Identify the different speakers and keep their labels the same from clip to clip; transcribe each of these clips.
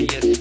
Speaker 1: Your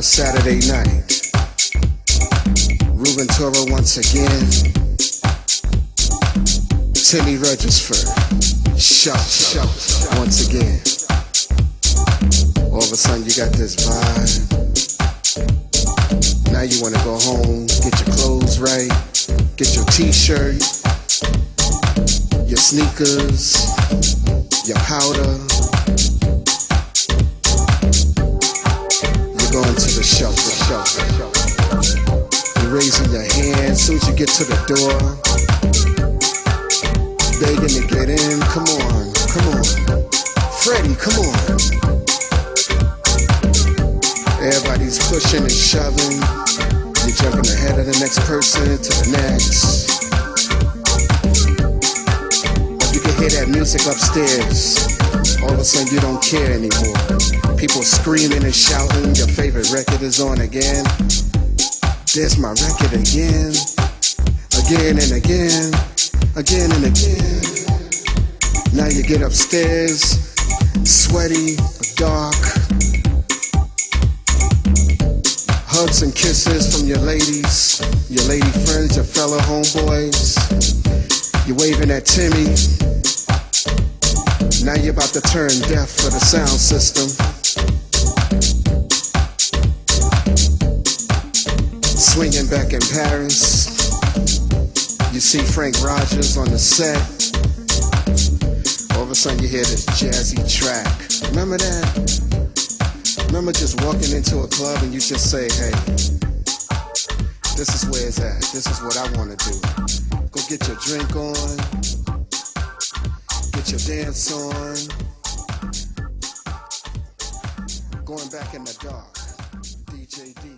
Speaker 2: a
Speaker 3: Saturday night. Ruben Toro once again. Timmy Regisford. Shout, shout, once again. All of a sudden you got this vibe. Now you wanna go home, get your clothes right, get your t-shirt, your sneakers, your powder. The show. You're raising your hand soon as you get to the door. Begging to get in. Come on, come on. Freddie, come on. Everybody's pushing and shoving. You're jumping ahead of the next person to the next. You can hear that music upstairs. All of a sudden, you don't care anymore. People screaming and shouting. Your favorite record is on again. There's my record again. Again and again. Again and again. Now you get upstairs, sweaty, dark. Hugs and kisses from your ladies, your lady friends, your fellow homeboys. You're waving at Timmy. Now you're about to turn deaf for the sound system. Swinging back in Paris. You see Frank Rogers on the set. All of a sudden you hear this jazzy track. Remember that? Remember just walking into a club and you just say, hey, this is where it's at. This is what I want to do. Go get your drink on. Get your dance on. Going back in the dark. DJ D.